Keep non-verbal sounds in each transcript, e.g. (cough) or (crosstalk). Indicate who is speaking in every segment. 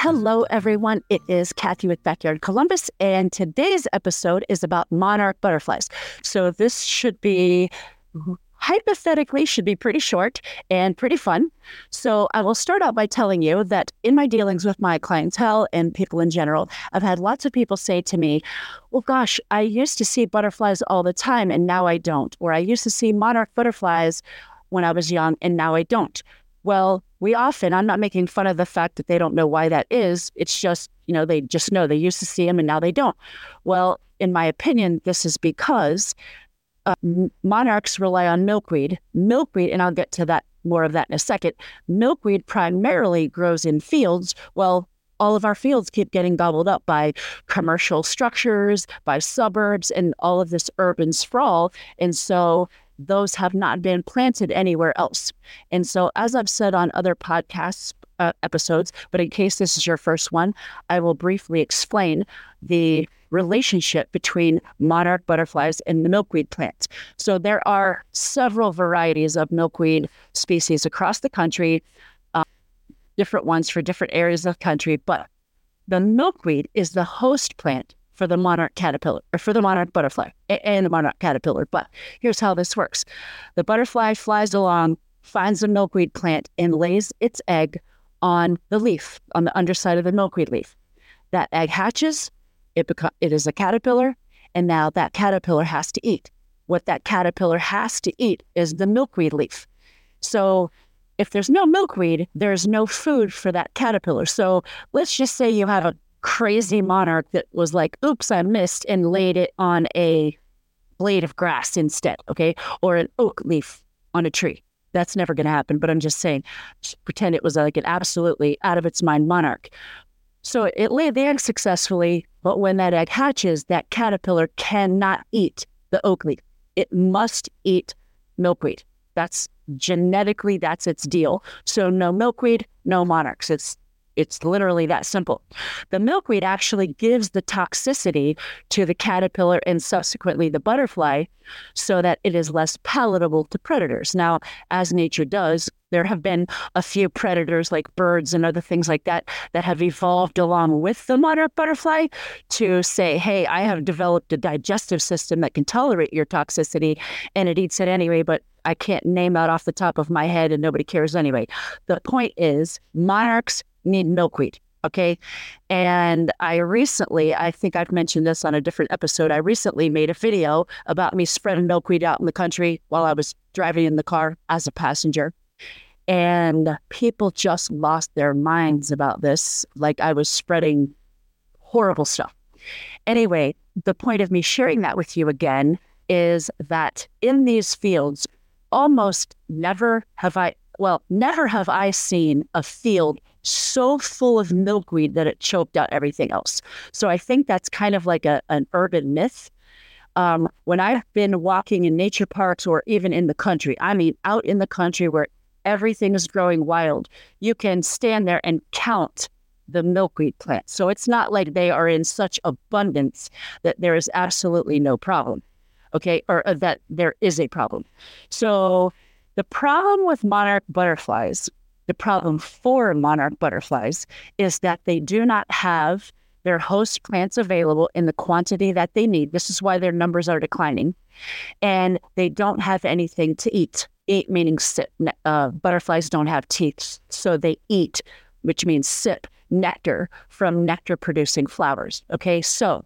Speaker 1: Hello, everyone. It is Kathy with Backyard Columbus, and today's episode is about monarch butterflies. So, this should be hypothetically should be pretty short and pretty fun. So, I will start out by telling you that in my dealings with my clientele and people in general, I've had lots of people say to me, Well, gosh, I used to see butterflies all the time and now I don't. Or I used to see monarch butterflies when I was young and now I don't. Well, we often, I'm not making fun of the fact that they don't know why that is. It's just, you know, they just know they used to see them and now they don't. Well, in my opinion, this is because uh, monarchs rely on milkweed. Milkweed, and I'll get to that more of that in a second. Milkweed primarily grows in fields. Well, all of our fields keep getting gobbled up by commercial structures, by suburbs, and all of this urban sprawl. And so those have not been planted anywhere else. And so, as I've said on other podcasts uh, episodes, but in case this is your first one, I will briefly explain the relationship between monarch butterflies and the milkweed plant. So, there are several varieties of milkweed species across the country, uh, different ones for different areas of the country, but the milkweed is the host plant for the monarch caterpillar or for the monarch butterfly and the monarch caterpillar. But here's how this works the butterfly flies along, finds a milkweed plant, and lays its egg on the leaf, on the underside of the milkweed leaf. That egg hatches, it, beco- it is a caterpillar, and now that caterpillar has to eat. What that caterpillar has to eat is the milkweed leaf. So if there's no milkweed, there's no food for that caterpillar. So let's just say you have a crazy monarch that was like, oops, I missed and laid it on a blade of grass instead, okay? Or an oak leaf on a tree. That's never going to happen, but I'm just saying, just pretend it was uh, like an absolutely out of its mind monarch. So it laid the egg successfully, but when that egg hatches, that caterpillar cannot eat the oak leaf. It must eat milkweed. That's genetically, that's its deal. So no milkweed, no monarchs. It's it's literally that simple. The milkweed actually gives the toxicity to the caterpillar and subsequently the butterfly so that it is less palatable to predators. Now, as nature does, there have been a few predators like birds and other things like that that have evolved along with the monarch butterfly to say, hey, I have developed a digestive system that can tolerate your toxicity and it eats it anyway, but I can't name out off the top of my head and nobody cares anyway. The point is, monarchs need milkweed. Okay. And I recently, I think I've mentioned this on a different episode. I recently made a video about me spreading milkweed out in the country while I was driving in the car as a passenger. And people just lost their minds about this. Like I was spreading horrible stuff. Anyway, the point of me sharing that with you again is that in these fields, almost never have I, well, never have I seen a field so full of milkweed that it choked out everything else. So I think that's kind of like a, an urban myth. Um, when I've been walking in nature parks or even in the country, I mean, out in the country where everything is growing wild, you can stand there and count the milkweed plants. So it's not like they are in such abundance that there is absolutely no problem. Okay. Or uh, that there is a problem. So the problem with monarch butterflies the problem for monarch butterflies is that they do not have their host plants available in the quantity that they need. This is why their numbers are declining. And they don't have anything to eat. Eat meaning sip. Uh, butterflies don't have teeth, so they eat, which means sip nectar from nectar producing flowers. Okay, so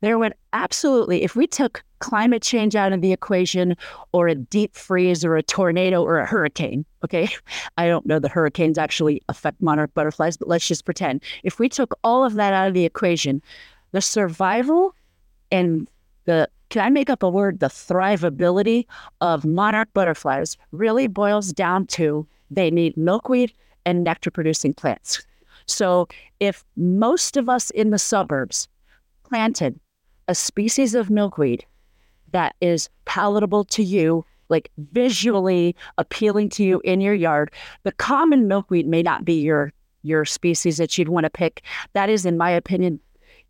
Speaker 1: there would absolutely, if we took climate change out of the equation or a deep freeze or a tornado or a hurricane, okay, (laughs) I don't know the hurricanes actually affect monarch butterflies, but let's just pretend. If we took all of that out of the equation, the survival and the can I make up a word? The thrivability of monarch butterflies really boils down to they need milkweed and nectar producing plants. So if most of us in the suburbs planted a species of milkweed that is palatable to you, like visually appealing to you in your yard. The common milkweed may not be your your species that you'd want to pick. That is, in my opinion,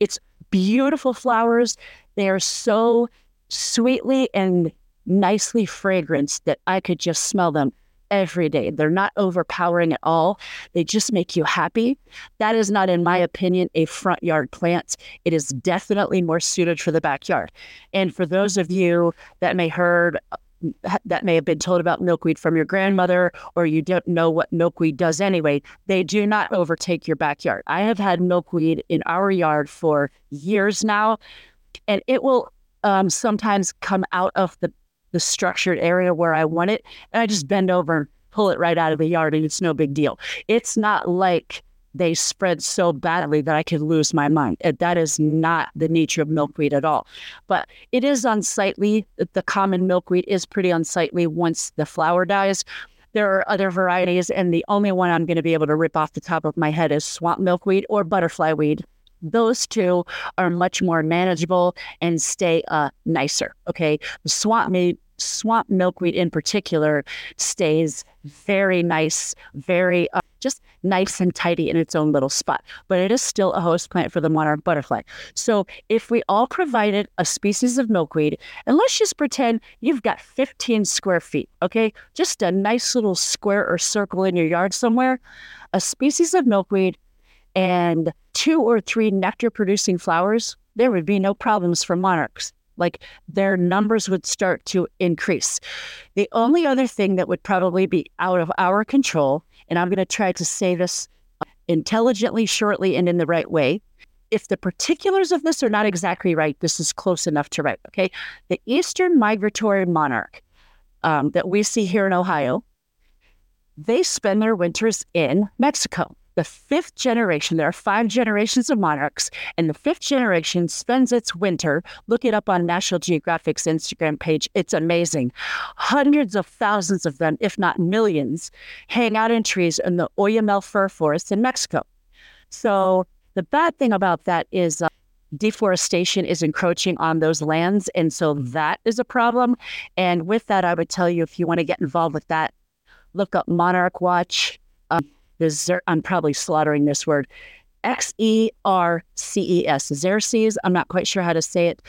Speaker 1: it's beautiful flowers. They are so sweetly and nicely fragrant that I could just smell them every day. They're not overpowering at all. They just make you happy. That is not, in my opinion, a front yard plant. It is definitely more suited for the backyard. And for those of you that may heard that may have been told about milkweed from your grandmother, or you don't know what milkweed does anyway, they do not overtake your backyard. I have had milkweed in our yard for years now, and it will um, sometimes come out of the, the structured area where I want it, and I just bend over and pull it right out of the yard, and it's no big deal. It's not like they spread so badly that I could lose my mind. Uh, that is not the nature of milkweed at all. But it is unsightly. The common milkweed is pretty unsightly once the flower dies. There are other varieties, and the only one I'm going to be able to rip off the top of my head is swamp milkweed or butterfly weed. Those two are much more manageable and stay uh, nicer. Okay. The swamp meat swamp milkweed in particular stays very nice, very uh, just nice and tidy in its own little spot. But it is still a host plant for the monarch butterfly. So if we all provided a species of milkweed, and let's just pretend you've got 15 square feet, okay? Just a nice little square or circle in your yard somewhere, a species of milkweed and two or three nectar producing flowers, there would be no problems for monarchs like their numbers would start to increase. The only other thing that would probably be out of our control, and I'm going to try to say this intelligently, shortly, and in the right way. If the particulars of this are not exactly right, this is close enough to right. Okay. The Eastern migratory monarch um, that we see here in Ohio, they spend their winters in Mexico the fifth generation, there are five generations of monarchs, and the fifth generation spends its winter. Look it up on National Geographic's Instagram page. It's amazing. Hundreds of thousands of them, if not millions, hang out in trees in the Oyamel fir forest in Mexico. So the bad thing about that is uh, deforestation is encroaching on those lands. And so that is a problem. And with that, I would tell you if you want to get involved with that, look up Monarch Watch. Um, I'm probably slaughtering this word, X E R C E S, Xerces. I'm not quite sure how to say it.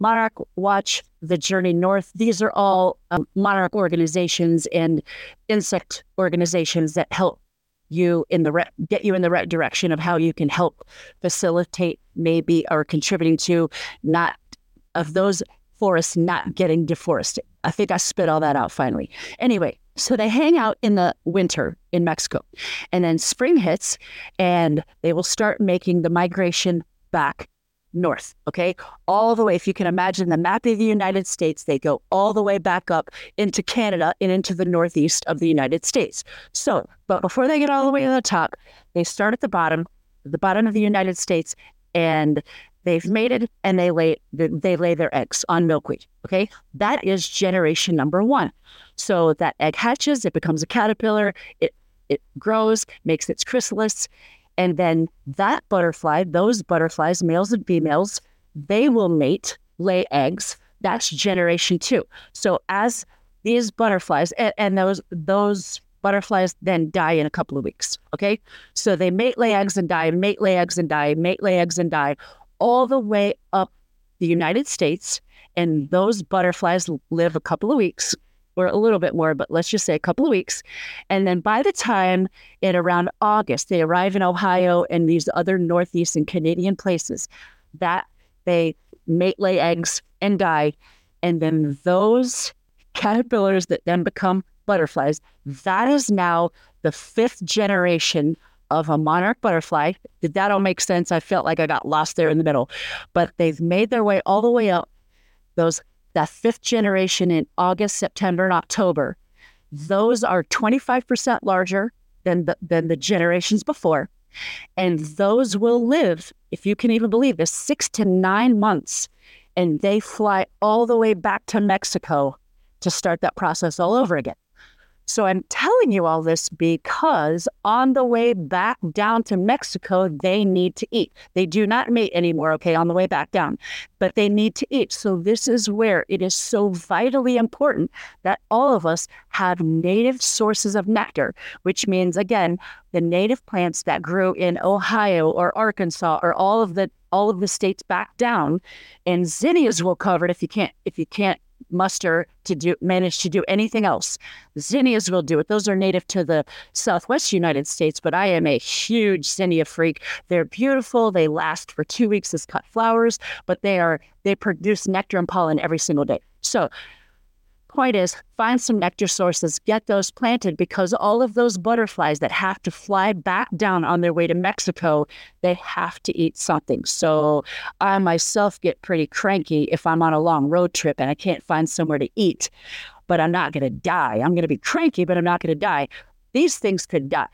Speaker 1: Monarch Watch, The Journey North. These are all um, monarch organizations and insect organizations that help you in the re- get you in the right direction of how you can help facilitate maybe or contributing to not of those forests not getting deforested. I think I spit all that out finally. Anyway, so they hang out in the winter in Mexico. And then spring hits and they will start making the migration back north, okay? All the way. If you can imagine the map of the United States, they go all the way back up into Canada and into the northeast of the United States. So, but before they get all the way to the top, they start at the bottom, the bottom of the United States, and they've mated and they lay they lay their eggs on milkweed. Okay, that is generation number one. So that egg hatches, it becomes a caterpillar, it it grows, makes its chrysalis, and then that butterfly, those butterflies, males and females, they will mate, lay eggs. That's generation two. So as these butterflies and, and those those butterflies then die in a couple of weeks. Okay. So they mate, lay eggs and die, mate, lay eggs and die, mate, lay eggs and die all the way up the United States. And those butterflies live a couple of weeks or a little bit more, but let's just say a couple of weeks. And then by the time in around August, they arrive in Ohio and these other Northeastern Canadian places, that they mate, lay eggs, and die. And then those caterpillars that then become butterflies, that is now the fifth generation of a monarch butterfly. Did that all make sense? I felt like I got lost there in the middle. But they've made their way all the way up. Those that fifth generation in August, September, and October. Those are 25% larger than the, than the generations before. And those will live, if you can even believe this, six to nine months. And they fly all the way back to Mexico to start that process all over again. So I'm telling you all this because on the way back down to Mexico, they need to eat. They do not mate anymore, okay, on the way back down, but they need to eat. So this is where it is so vitally important that all of us have native sources of nectar, which means, again, the native plants that grew in Ohio or Arkansas or all of the all of the states back down and zinnias will cover it if you can't if you can't muster to do manage to do anything else. Zinnias will do it. Those are native to the southwest United States, but I am a huge zinnia freak. They're beautiful. They last for two weeks as cut flowers, but they are they produce nectar and pollen every single day. So point is find some nectar sources, get those planted because all of those butterflies that have to fly back down on their way to Mexico, they have to eat something. So I myself get pretty cranky if I'm on a long road trip and I can't find somewhere to eat, but I'm not going to die. I'm going to be cranky, but I'm not going to die. These things could die.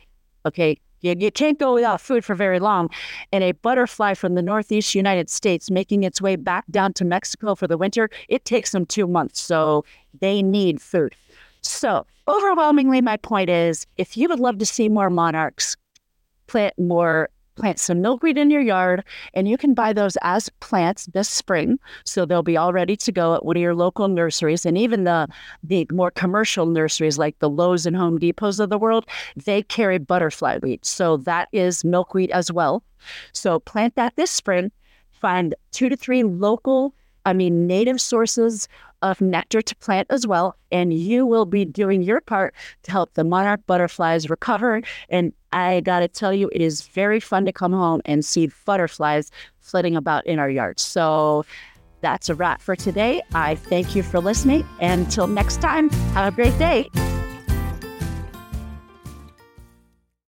Speaker 1: Okay. You, you can't go without food for very long. And a butterfly from the Northeast United States making its way back down to Mexico for the winter, it takes them two months. So they need food. So overwhelmingly, my point is if you would love to see more monarchs, plant more plant some milkweed in your yard, and you can buy those as plants this spring. So they'll be all ready to go at one of your local nurseries, and even the the more commercial nurseries like the Lowe's and Home Depots of the world, they carry butterfly weed. So that is milkweed as well. So plant that this spring. Find two to three local, I mean native sources of nectar to plant as well. And you will be doing your part to help the monarch butterflies recover. And I got to tell you, it is very fun to come home and see butterflies flitting about in our yard. So that's a wrap for today. I thank you for listening. And until next time, have a great day.